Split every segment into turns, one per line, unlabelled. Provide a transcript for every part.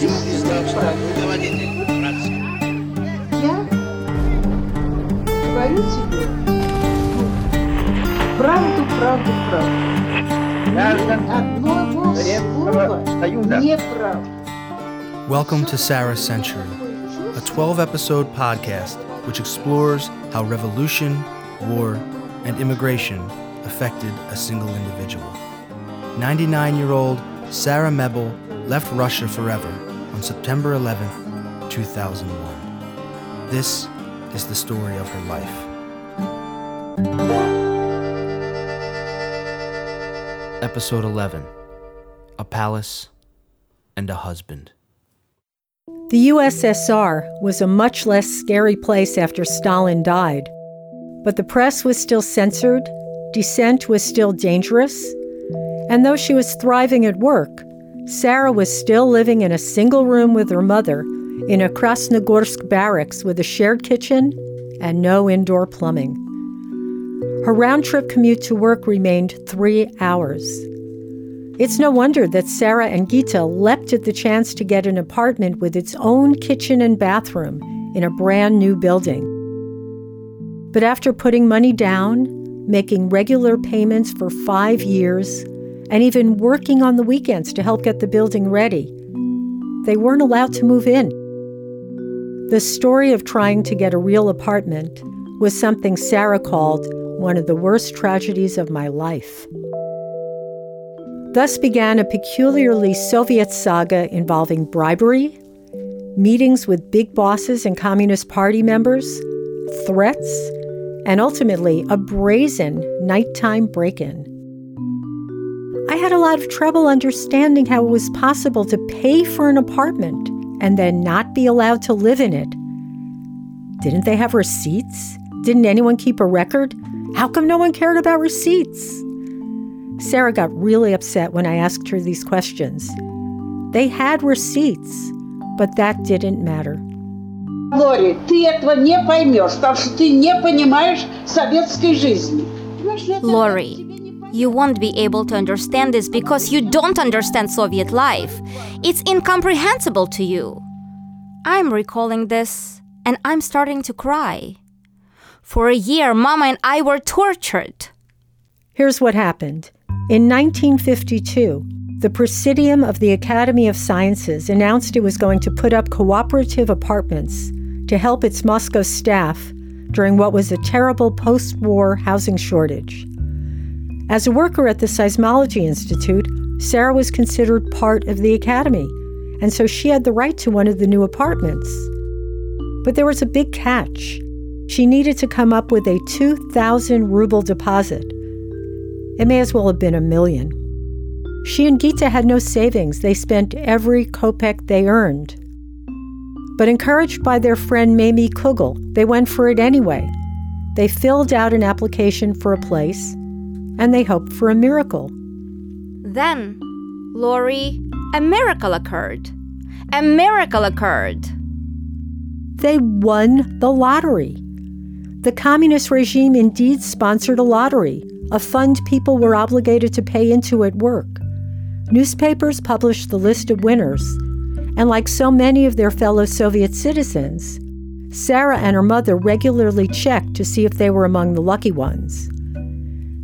Я говорю тебе ну, правду, правду, правду. Ни одного слова неправда.
Welcome to Sarah Century, a 12 episode podcast which explores how revolution, war, and immigration affected a single individual. 99 year old Sarah Mebel left Russia forever on September 11th, 2001. This is the story of her life. Episode 11 A Palace and a Husband.
The USSR was a much less scary place after Stalin died, but the press was still censored, dissent was still dangerous, and though she was thriving at work, Sarah was still living in a single room with her mother in a Krasnogorsk barracks with a shared kitchen and no indoor plumbing. Her round trip commute to work remained three hours. It's no wonder that Sarah and Gita leapt at the chance to get an apartment with its own kitchen and bathroom in a brand new building. But after putting money down, making regular payments for five years, and even working on the weekends to help get the building ready, they weren't allowed to move in. The story of trying to get a real apartment was something Sarah called one of the worst tragedies of my life. Thus began a peculiarly Soviet saga involving bribery, meetings with big bosses and Communist Party members, threats, and ultimately a brazen nighttime break in. I had a lot of trouble understanding how it was possible to pay for an apartment and then not be allowed to live in it. Didn't they have receipts? Didn't anyone keep a record? How come no one cared about receipts? Sarah got really upset when I asked her these questions. They had receipts, but that didn't matter.
Laurie, ты этого не поймешь, потому что ты не понимаешь советской жизни
you won't be able to understand this because you don't understand Soviet life. It's incomprehensible to you. I'm recalling this and I'm starting to cry. For a year, Mama and I were tortured.
Here's what happened. In 1952, the Presidium of the Academy of Sciences announced it was going to put up cooperative apartments to help its Moscow staff during what was a terrible post war housing shortage. As a worker at the Seismology Institute, Sarah was considered part of the academy, and so she had the right to one of the new apartments. But there was a big catch. She needed to come up with a 2,000 ruble deposit. It may as well have been a million. She and Gita had no savings. They spent every kopeck they earned. But encouraged by their friend Mamie Kugel, they went for it anyway. They filled out an application for a place, and they hoped for a miracle.
Then, Laurie, a miracle occurred. A miracle occurred.
They won the lottery. The communist regime indeed sponsored a lottery, a fund people were obligated to pay into at work. Newspapers published the list of winners, and like so many of their fellow Soviet citizens, Sarah and her mother regularly checked to see if they were among the lucky ones.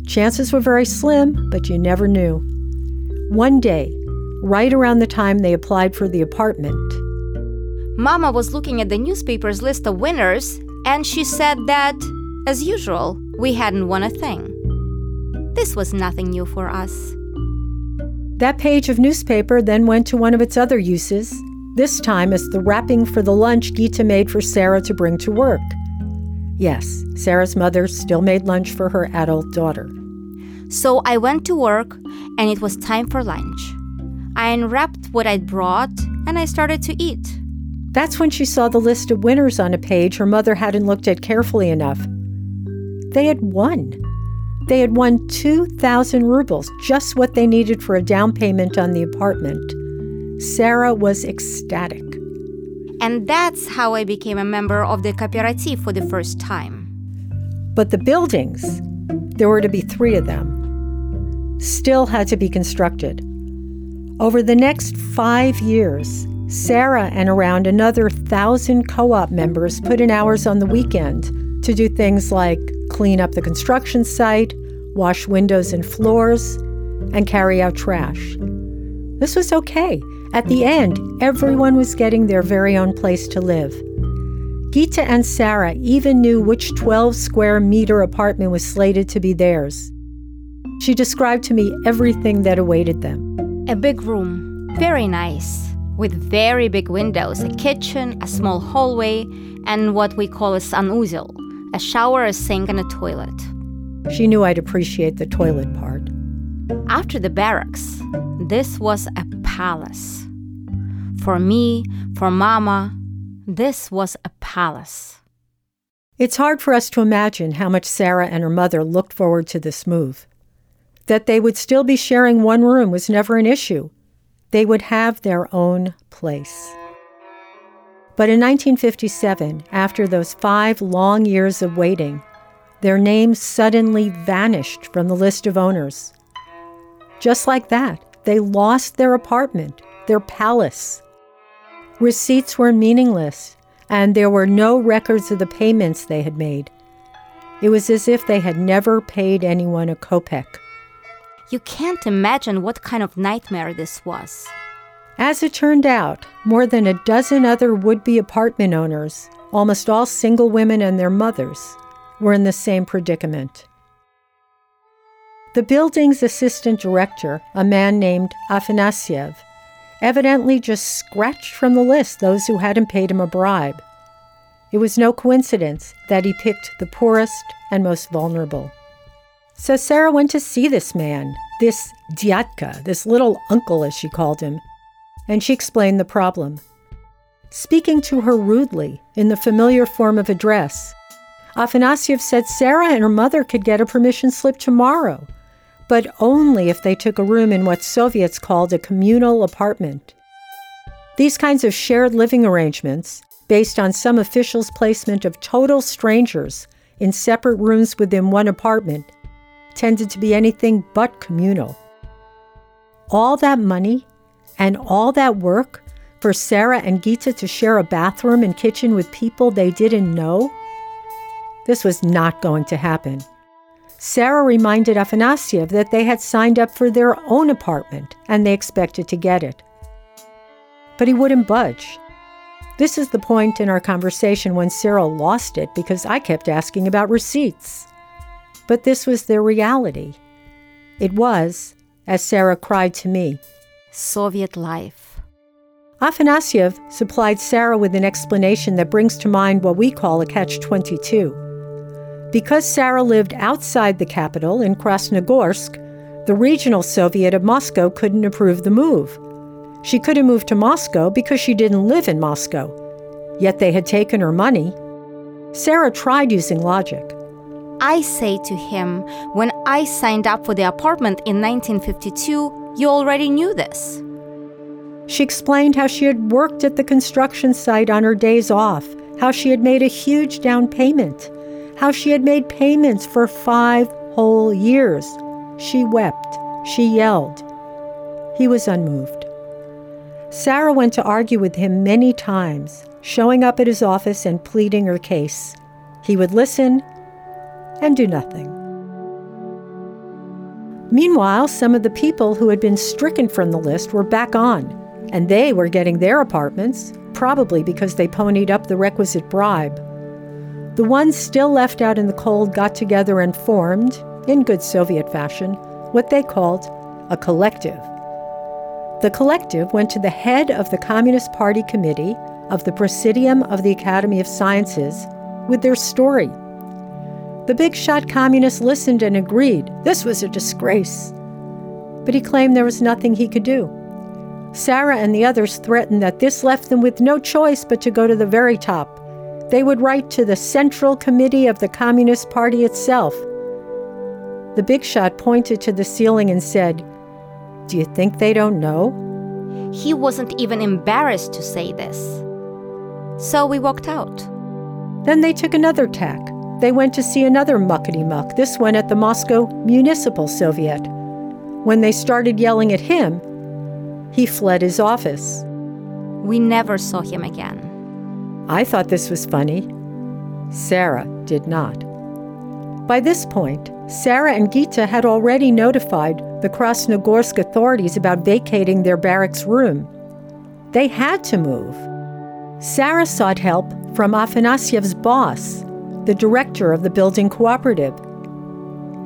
Chances were very slim, but you never knew. One day, right around the time they applied for the apartment,
Mama was looking at the newspaper's list of winners and she said that, as usual, we hadn't won a thing. This was nothing new for us.
That page of newspaper then went to one of its other uses, this time as the wrapping for the lunch Gita made for Sarah to bring to work. Yes, Sarah's mother still made lunch for her adult daughter.
So I went to work and it was time for lunch. I unwrapped what I'd brought and I started to eat.
That's when she saw the list of winners on a page her mother hadn't looked at carefully enough. They had won. They had won 2,000 rubles, just what they needed for a down payment on the apartment. Sarah was ecstatic.
And that's how I became a member of the cooperative for the first time.
But the buildings, there were to be three of them, still had to be constructed. Over the next five years, Sarah and around another thousand co op members put in hours on the weekend to do things like clean up the construction site, wash windows and floors, and carry out trash. This was okay. At the end, everyone was getting their very own place to live. Gita and Sarah even knew which 12 square meter apartment was slated to be theirs. She described to me everything that awaited them.
A big room, very nice, with very big windows, a kitchen, a small hallway, and what we call a sanuzel, a shower, a sink, and a toilet.
She knew I'd appreciate the toilet part.
After the barracks, this was a palace. For me, for Mama, this was a palace.
It's hard for us to imagine how much Sarah and her mother looked forward to this move. That they would still be sharing one room was never an issue. They would have their own place. But in 1957, after those five long years of waiting, their names suddenly vanished from the list of owners. Just like that, they lost their apartment, their palace. Receipts were meaningless, and there were no records of the payments they had made. It was as if they had never paid anyone a kopeck.
You can't imagine what kind of nightmare this was.
As it turned out, more than a dozen other would be apartment owners, almost all single women and their mothers, were in the same predicament. The building's assistant director, a man named Afanasyev, evidently just scratched from the list those who hadn't paid him a bribe. It was no coincidence that he picked the poorest and most vulnerable. So Sarah went to see this man, this Dyatka, this little uncle as she called him, and she explained the problem. Speaking to her rudely in the familiar form of address, Afanasyev said Sarah and her mother could get a permission slip tomorrow but only if they took a room in what Soviets called a communal apartment. These kinds of shared living arrangements, based on some official's placement of total strangers in separate rooms within one apartment, tended to be anything but communal. All that money and all that work for Sarah and Gita to share a bathroom and kitchen with people they didn't know? This was not going to happen. Sarah reminded Afanasyev that they had signed up for their own apartment and they expected to get it. But he wouldn't budge. This is the point in our conversation when Cyril lost it because I kept asking about receipts. But this was their reality. It was, as Sarah cried to me,
Soviet life.
Afanasyev supplied Sarah with an explanation that brings to mind what we call a catch 22. Because Sarah lived outside the capital in Krasnogorsk, the regional Soviet of Moscow couldn't approve the move. She couldn't move to Moscow because she didn't live in Moscow. Yet they had taken her money. Sarah tried using logic.
I say to him, when I signed up for the apartment in 1952, you already knew this.
She explained how she had worked at the construction site on her days off, how she had made a huge down payment how she had made payments for five whole years. She wept. She yelled. He was unmoved. Sarah went to argue with him many times, showing up at his office and pleading her case. He would listen and do nothing. Meanwhile, some of the people who had been stricken from the list were back on, and they were getting their apartments, probably because they ponied up the requisite bribe. The ones still left out in the cold got together and formed, in good Soviet fashion, what they called a collective. The collective went to the head of the Communist Party Committee of the Presidium of the Academy of Sciences with their story. The big shot communist listened and agreed this was a disgrace. But he claimed there was nothing he could do. Sarah and the others threatened that this left them with no choice but to go to the very top they would write to the Central Committee of the Communist Party itself. The big shot pointed to the ceiling and said, Do you think they don't know?
He wasn't even embarrassed to say this. So we walked out.
Then they took another tack. They went to see another muckety muck, this one at the Moscow Municipal Soviet. When they started yelling at him, he fled his office.
We never saw him again.
I thought this was funny. Sarah did not. By this point, Sarah and Gita had already notified the Krasnogorsk authorities about vacating their barracks room. They had to move. Sarah sought help from Afanasyev's boss, the director of the building cooperative.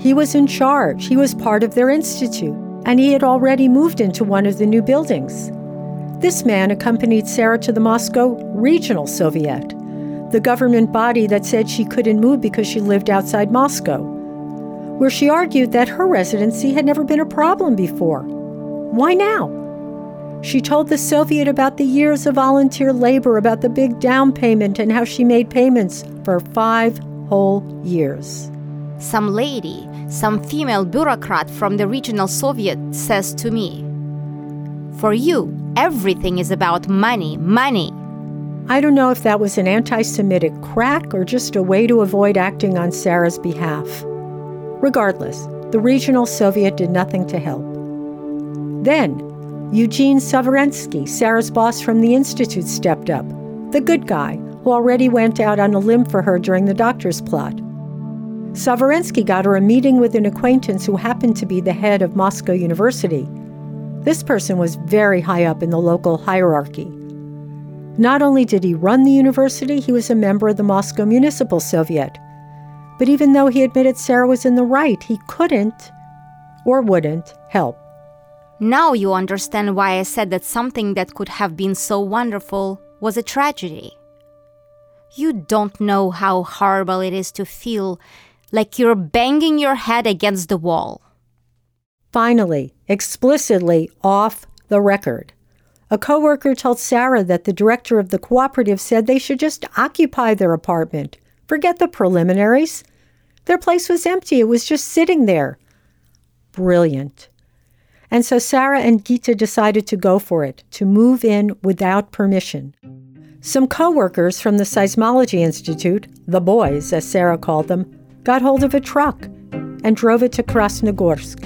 He was in charge, he was part of their institute, and he had already moved into one of the new buildings. This man accompanied Sarah to the Moscow Regional Soviet, the government body that said she couldn't move because she lived outside Moscow, where she argued that her residency had never been a problem before. Why now? She told the Soviet about the years of volunteer labor, about the big down payment, and how she made payments for five whole years.
Some lady, some female bureaucrat from the regional Soviet says to me, For you, everything is about money, money.
I don't know if that was an anti Semitic crack or just a way to avoid acting on Sarah's behalf. Regardless, the regional Soviet did nothing to help. Then, Eugene Savarensky, Sarah's boss from the Institute, stepped up, the good guy who already went out on a limb for her during the doctor's plot. Savarensky got her a meeting with an acquaintance who happened to be the head of Moscow University. This person was very high up in the local hierarchy. Not only did he run the university, he was a member of the Moscow Municipal Soviet. But even though he admitted Sarah was in the right, he couldn't or wouldn't help.
Now you understand why I said that something that could have been so wonderful was a tragedy. You don't know how horrible it is to feel like you're banging your head against the wall.
Finally, explicitly off the record, a coworker told Sarah that the director of the cooperative said they should just occupy their apartment. Forget the preliminaries. Their place was empty, it was just sitting there. Brilliant. And so Sarah and Gita decided to go for it, to move in without permission. Some coworkers from the Seismology Institute, the boys, as Sarah called them, got hold of a truck and drove it to Krasnogorsk.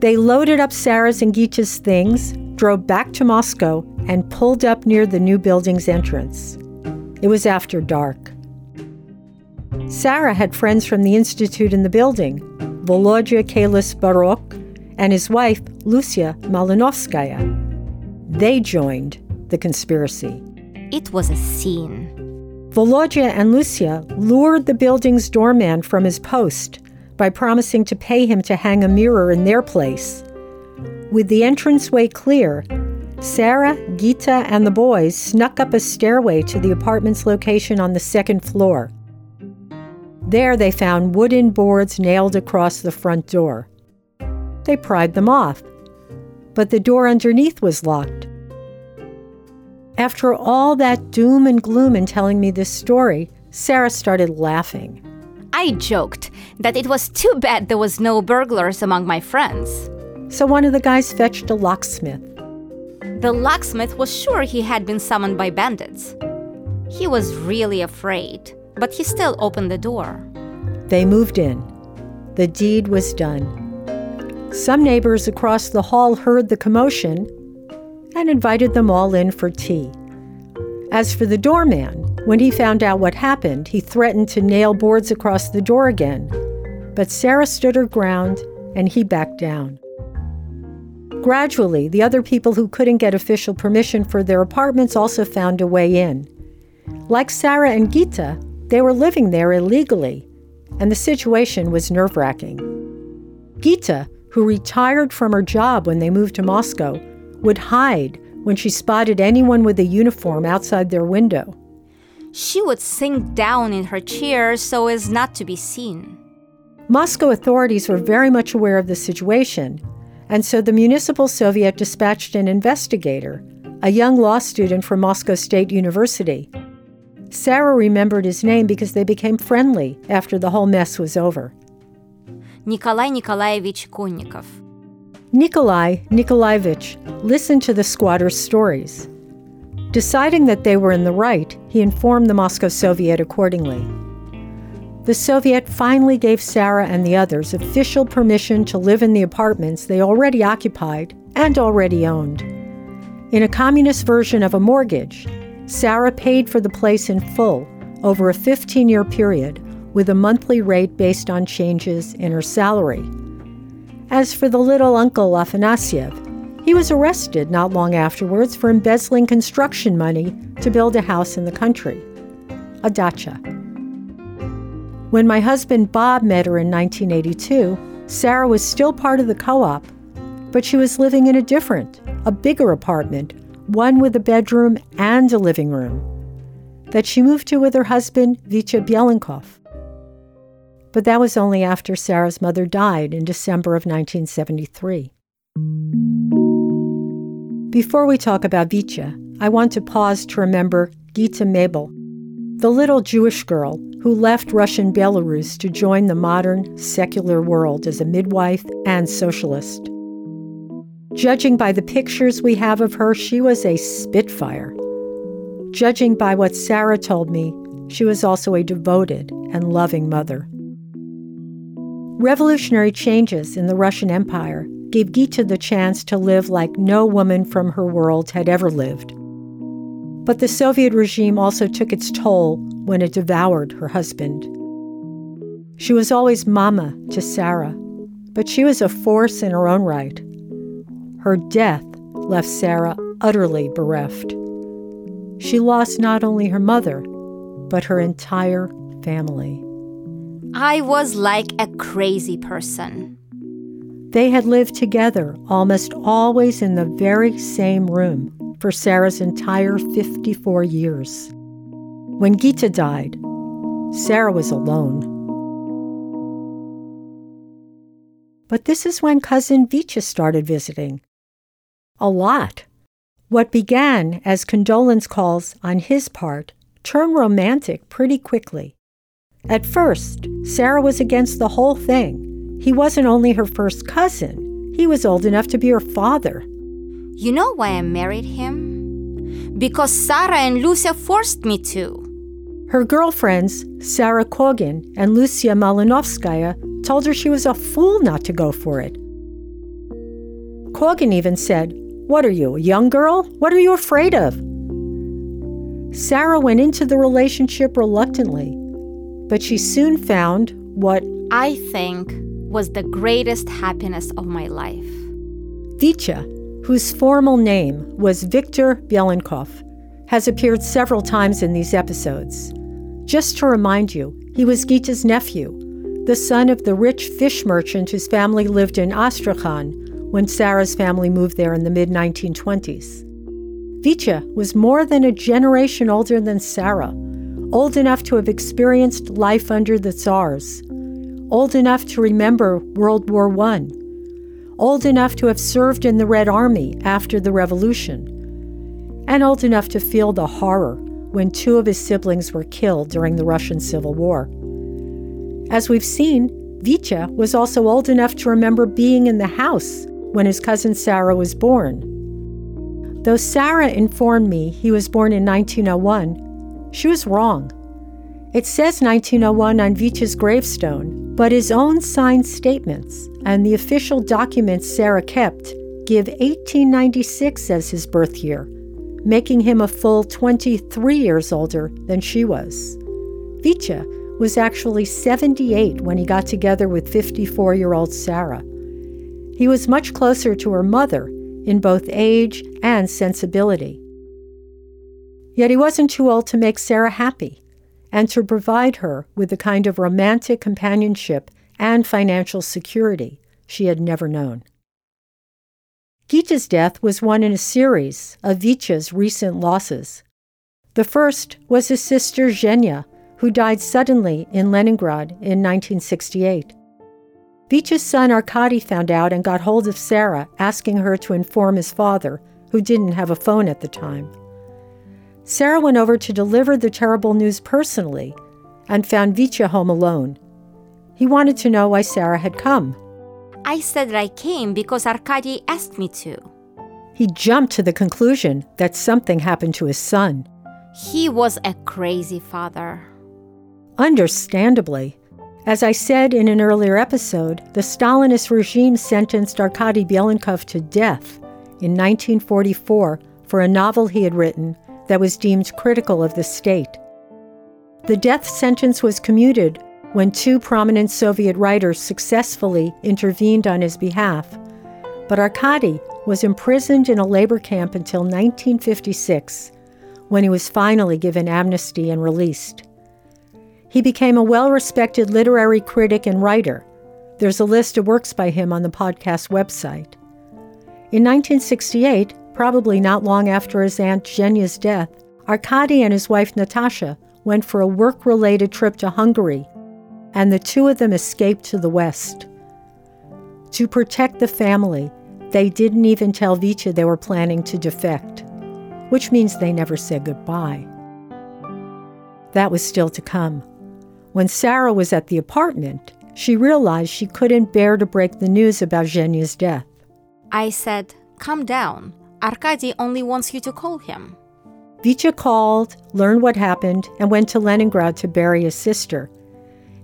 They loaded up Sarah's and Gita's things, drove back to Moscow, and pulled up near the new building's entrance. It was after dark. Sarah had friends from the Institute in the building Volodya Keilis-Borok and his wife, Lucia Malinovskaya. They joined the conspiracy.
It was a scene.
Volodya and Lucia lured the building's doorman from his post by promising to pay him to hang a mirror in their place. With the entranceway clear, Sarah, Gita, and the boys snuck up a stairway to the apartment's location on the second floor. There they found wooden boards nailed across the front door. They pried them off, but the door underneath was locked. After all that doom and gloom in telling me this story, Sarah started laughing.
I joked that it was too bad there was no burglars among my friends.
So one of the guys fetched a locksmith.
The locksmith was sure he had been summoned by bandits. He was really afraid, but he still opened the door.
They moved in. The deed was done. Some neighbors across the hall heard the commotion and invited them all in for tea. As for the doorman, when he found out what happened, he threatened to nail boards across the door again. But Sarah stood her ground and he backed down. Gradually, the other people who couldn't get official permission for their apartments also found a way in. Like Sarah and Gita, they were living there illegally, and the situation was nerve wracking. Gita, who retired from her job when they moved to Moscow, would hide when she spotted anyone with a uniform outside their window.
She would sink down in her chair so as not to be seen.
Moscow authorities were very much aware of the situation, and so the Municipal Soviet dispatched an investigator, a young law student from Moscow State University. Sarah remembered his name because they became friendly after the whole mess was over.
Nikolai Nikolaevich Konnikov.
Nikolai Nikolaevich listened to the squatters' stories. Deciding that they were in the right, he informed the Moscow Soviet accordingly. The Soviet finally gave Sarah and the others official permission to live in the apartments they already occupied and already owned. In a communist version of a mortgage, Sarah paid for the place in full over a 15 year period with a monthly rate based on changes in her salary. As for the little uncle Afanasyev, he was arrested not long afterwards for embezzling construction money to build a house in the country, a dacha. When my husband Bob met her in 1982, Sarah was still part of the co op, but she was living in a different, a bigger apartment, one with a bedroom and a living room, that she moved to with her husband, Vitya Belinkov. But that was only after Sarah's mother died in December of 1973. Before we talk about Vitya, I want to pause to remember Gita Mebel, the little Jewish girl who left Russian Belarus to join the modern, secular world as a midwife and socialist. Judging by the pictures we have of her, she was a spitfire. Judging by what Sarah told me, she was also a devoted and loving mother. Revolutionary changes in the Russian Empire gave Gita the chance to live like no woman from her world had ever lived. But the Soviet regime also took its toll when it devoured her husband. She was always mama to Sarah, but she was a force in her own right. Her death left Sarah utterly bereft. She lost not only her mother, but her entire family.
I was like a crazy person.
They had lived together almost always in the very same room for Sarah's entire 54 years. When Gita died, Sarah was alone. But this is when cousin Vitya started visiting. A lot. What began as condolence calls on his part turned romantic pretty quickly. At first, Sarah was against the whole thing he wasn't only her first cousin, he was old enough to be her father.
You know why I married him? Because Sarah and Lucia forced me to.
Her girlfriends, Sarah Kogan and Lucia Malinovskaya, told her she was a fool not to go for it. Kogan even said, What are you, a young girl? What are you afraid of? Sarah went into the relationship reluctantly, but she soon found what
I think was the greatest happiness of my life.
Vitya, whose formal name was Victor Belinkov, has appeared several times in these episodes. Just to remind you, he was Gita's nephew, the son of the rich fish merchant whose family lived in Astrakhan when Sarah's family moved there in the mid 1920s. Vitya was more than a generation older than Sarah, old enough to have experienced life under the Tsars old enough to remember World War I, old enough to have served in the Red Army after the Revolution, and old enough to feel the horror when two of his siblings were killed during the Russian Civil War. As we've seen, Vitya was also old enough to remember being in the house when his cousin Sarah was born. Though Sarah informed me he was born in 1901, she was wrong. It says 1901 on Vitya's gravestone, but his own signed statements and the official documents Sarah kept give 1896 as his birth year, making him a full 23 years older than she was. Vitya was actually 78 when he got together with 54 year old Sarah. He was much closer to her mother in both age and sensibility. Yet he wasn't too old to make Sarah happy and to provide her with the kind of romantic companionship and financial security she had never known. Gita's death was one in a series of Vitya's recent losses. The first was his sister Zhenya, who died suddenly in Leningrad in 1968. Vitya's son Arkady found out and got hold of Sarah, asking her to inform his father, who didn't have a phone at the time. Sarah went over to deliver the terrible news personally and found Vitya home alone. He wanted to know why Sarah had come.
I said that I came because Arkady asked me to.
He jumped to the conclusion that something happened to his son.
He was a crazy father.
Understandably. As I said in an earlier episode, the Stalinist regime sentenced Arkady Belinkov to death in 1944 for a novel he had written that was deemed critical of the state. The death sentence was commuted when two prominent Soviet writers successfully intervened on his behalf, but Arkady was imprisoned in a labor camp until 1956, when he was finally given amnesty and released. He became a well respected literary critic and writer. There's a list of works by him on the podcast website. In 1968, probably not long after his Aunt Zhenya's death, Arkady and his wife Natasha went for a work related trip to Hungary, and the two of them escaped to the West. To protect the family, they didn't even tell Vitya they were planning to defect, which means they never said goodbye. That was still to come. When Sarah was at the apartment, she realized she couldn't bear to break the news about Zhenya's death.
I said, Calm down. Arkady only wants you to call him.
Vitya called, learned what happened, and went to Leningrad to bury his sister.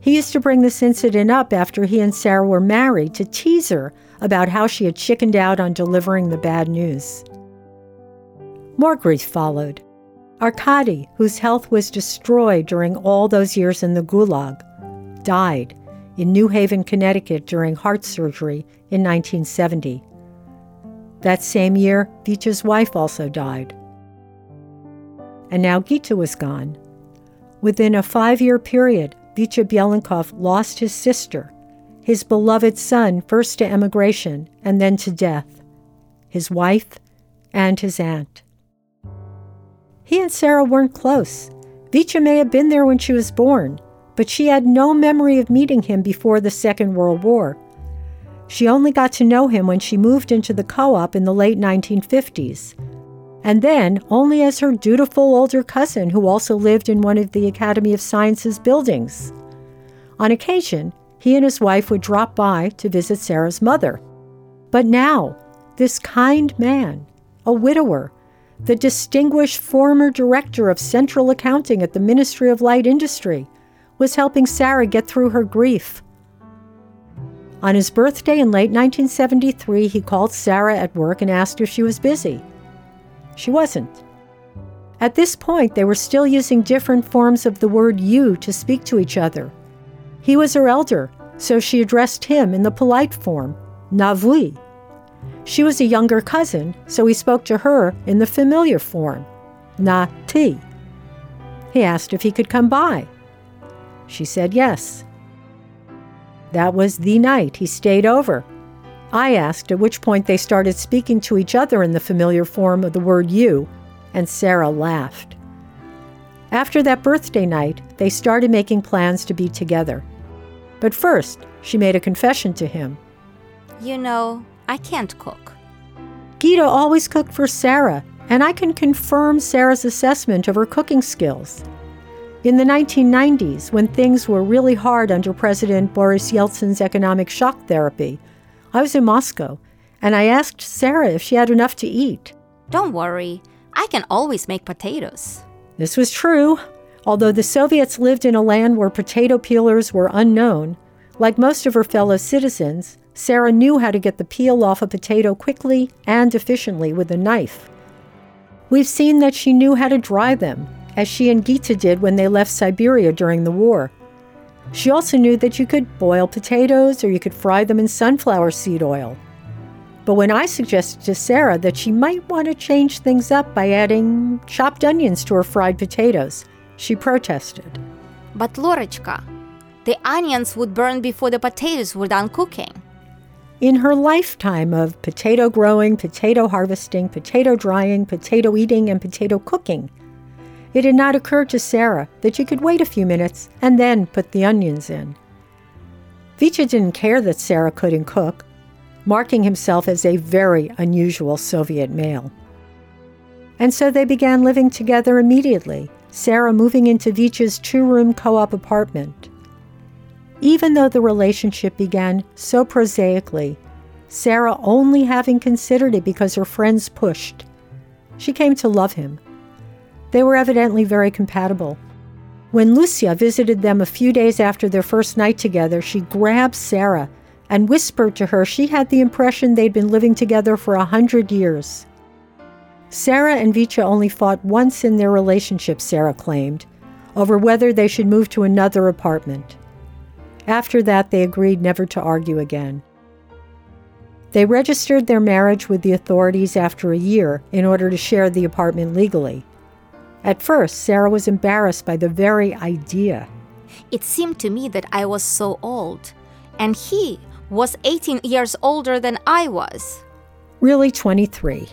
He used to bring this incident up after he and Sarah were married to tease her about how she had chickened out on delivering the bad news. More grief followed. Arkady, whose health was destroyed during all those years in the Gulag, died in New Haven, Connecticut during heart surgery in 1970. That same year, Vitya's wife also died. And now Gita was gone. Within a five year period, Vitya Belinkov lost his sister, his beloved son, first to emigration and then to death, his wife, and his aunt. He and Sarah weren't close. Vitya may have been there when she was born, but she had no memory of meeting him before the Second World War. She only got to know him when she moved into the co op in the late 1950s, and then only as her dutiful older cousin who also lived in one of the Academy of Sciences buildings. On occasion, he and his wife would drop by to visit Sarah's mother. But now, this kind man, a widower, the distinguished former director of central accounting at the Ministry of Light Industry, was helping Sarah get through her grief. On his birthday in late 1973, he called Sarah at work and asked if she was busy. She wasn't. At this point, they were still using different forms of the word you to speak to each other. He was her elder, so she addressed him in the polite form, Navui. She was a younger cousin, so he spoke to her in the familiar form, Na Ti. He asked if he could come by. She said yes. That was the night he stayed over. I asked at which point they started speaking to each other in the familiar form of the word you, and Sarah laughed. After that birthday night, they started making plans to be together. But first, she made a confession to him.
You know, I can't cook.
Gita always cooked for Sarah, and I can confirm Sarah's assessment of her cooking skills. In the 1990s, when things were really hard under President Boris Yeltsin's economic shock therapy, I was in Moscow and I asked Sarah if she had enough to eat.
Don't worry, I can always make potatoes.
This was true. Although the Soviets lived in a land where potato peelers were unknown, like most of her fellow citizens, Sarah knew how to get the peel off a potato quickly and efficiently with a knife. We've seen that she knew how to dry them, as she and Gita did when they left Siberia during the war. She also knew that you could boil potatoes or you could fry them in sunflower seed oil. But when I suggested to Sarah that she might want to change things up by adding chopped onions to her fried potatoes, she protested.
But Lorechka, the onions would burn before the potatoes were done cooking.
In her lifetime of potato growing, potato harvesting, potato drying, potato eating, and potato cooking, it had not occurred to Sarah that she could wait a few minutes and then put the onions in. Vitya didn't care that Sarah couldn't cook, marking himself as a very unusual Soviet male. And so they began living together immediately, Sarah moving into Vitya's two room co op apartment. Even though the relationship began so prosaically, Sarah only having considered it because her friends pushed, she came to love him they were evidently very compatible. When Lucia visited them a few days after their first night together, she grabbed Sarah and whispered to her she had the impression they'd been living together for a hundred years. Sarah and Vitya only fought once in their relationship, Sarah claimed, over whether they should move to another apartment. After that, they agreed never to argue again. They registered their marriage with the authorities after a year in order to share the apartment legally. At first, Sarah was embarrassed by the very idea.
It seemed to me that I was so old, and he was 18 years older than I was.
Really 23.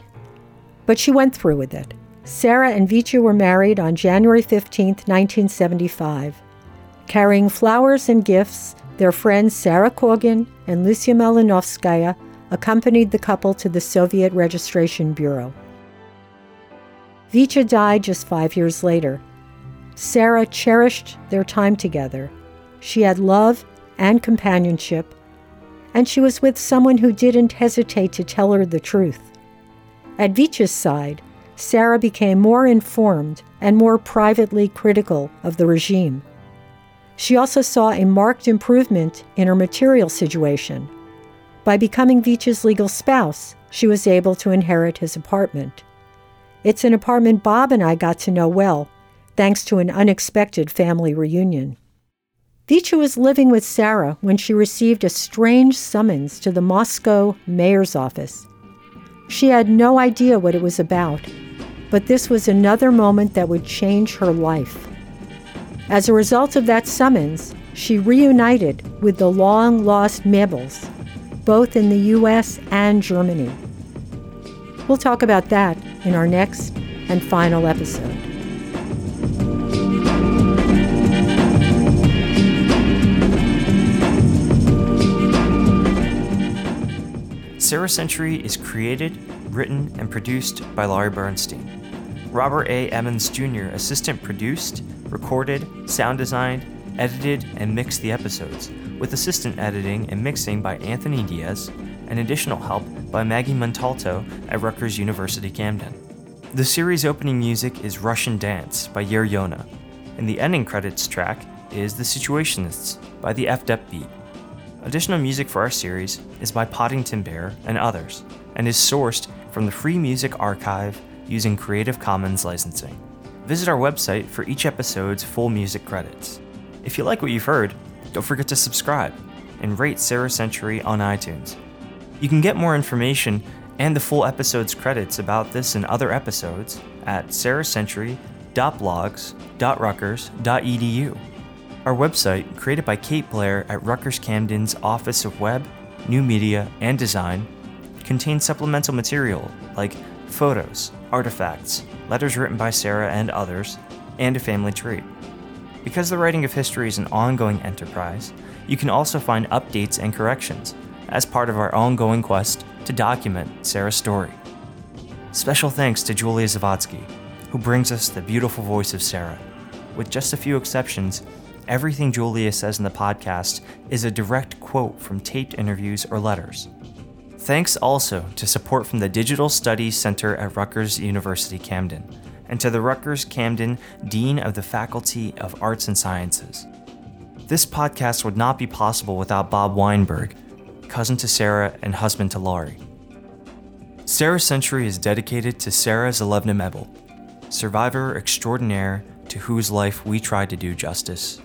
But she went through with it. Sarah and Vitya were married on January 15, 1975. Carrying flowers and gifts, their friends Sarah Kogan and Lucia Malinovskaya accompanied the couple to the Soviet Registration Bureau. Vitya died just five years later. Sarah cherished their time together. She had love and companionship, and she was with someone who didn't hesitate to tell her the truth. At Vitya's side, Sarah became more informed and more privately critical of the regime. She also saw a marked improvement in her material situation. By becoming Vitya's legal spouse, she was able to inherit his apartment. It's an apartment Bob and I got to know well, thanks to an unexpected family reunion. Vitya was living with Sarah when she received a strange summons to the Moscow mayor's office. She had no idea what it was about, but this was another moment that would change her life. As a result of that summons, she reunited with the long lost Mebels, both in the US and Germany. We'll talk about that in our next and final episode.
Sarah Century is created, written, and produced by Laurie Bernstein. Robert A. Emmons Jr. assistant produced, recorded, sound designed, edited, and mixed the episodes, with assistant editing and mixing by Anthony Diaz and additional help by Maggie Montalto at Rutgers University Camden. The series opening music is Russian Dance by Yer Yona, and the ending credits track is The Situationists by the Up Beat. Additional music for our series is by Poddington Bear and others, and is sourced from the Free Music Archive using Creative Commons licensing. Visit our website for each episode's full music credits. If you like what you've heard, don't forget to subscribe and rate Sarah Century on iTunes. You can get more information and the full episode's credits about this and other episodes at sarahcentury.blogs.rutgers.edu. Our website, created by Kate Blair at Rutgers Camden's Office of Web, New Media, and Design, contains supplemental material like photos, artifacts, letters written by Sarah and others, and a family tree. Because the writing of history is an ongoing enterprise, you can also find updates and corrections as part of our ongoing quest to document Sarah's story. Special thanks to Julia Zavodsky, who brings us the beautiful voice of Sarah. With just a few exceptions, everything Julia says in the podcast is a direct quote from taped interviews or letters. Thanks also to support from the Digital Studies Center at Rutgers University Camden, and to the Rutgers Camden Dean of the Faculty of Arts and Sciences. This podcast would not be possible without Bob Weinberg, cousin to Sarah and husband to Laurie. Sarah's Century is dedicated to Sarah Zalevna Mebel, survivor extraordinaire to whose life we try to do justice.